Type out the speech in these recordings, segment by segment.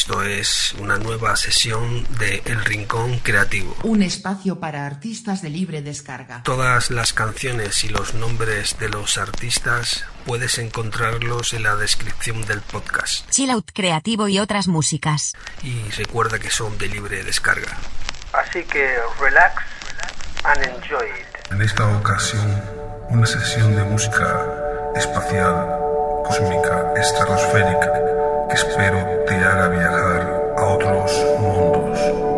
Esto es una nueva sesión de El Rincón Creativo. Un espacio para artistas de libre descarga. Todas las canciones y los nombres de los artistas puedes encontrarlos en la descripción del podcast. Chill Out Creativo y otras músicas. Y recuerda que son de libre descarga. Así que relax and enjoy it. En esta ocasión, una sesión de música espacial, cósmica, estratosférica, espero te haga viajar a otros mundos.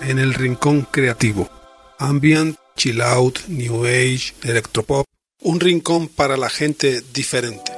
En el rincón creativo. Ambient, chill out, new age, electropop. Un rincón para la gente diferente.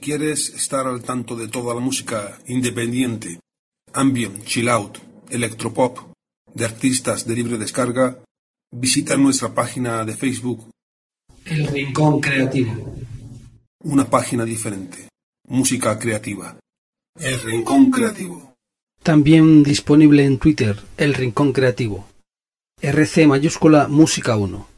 Si quieres estar al tanto de toda la música independiente, ambient, chill out, electropop, de artistas de libre descarga, visita nuestra página de Facebook, El Rincón Creativo. una página diferente, música creativa. El Rincón Creativo. También disponible en Twitter, El Rincón Creativo. RC mayúscula Música 1.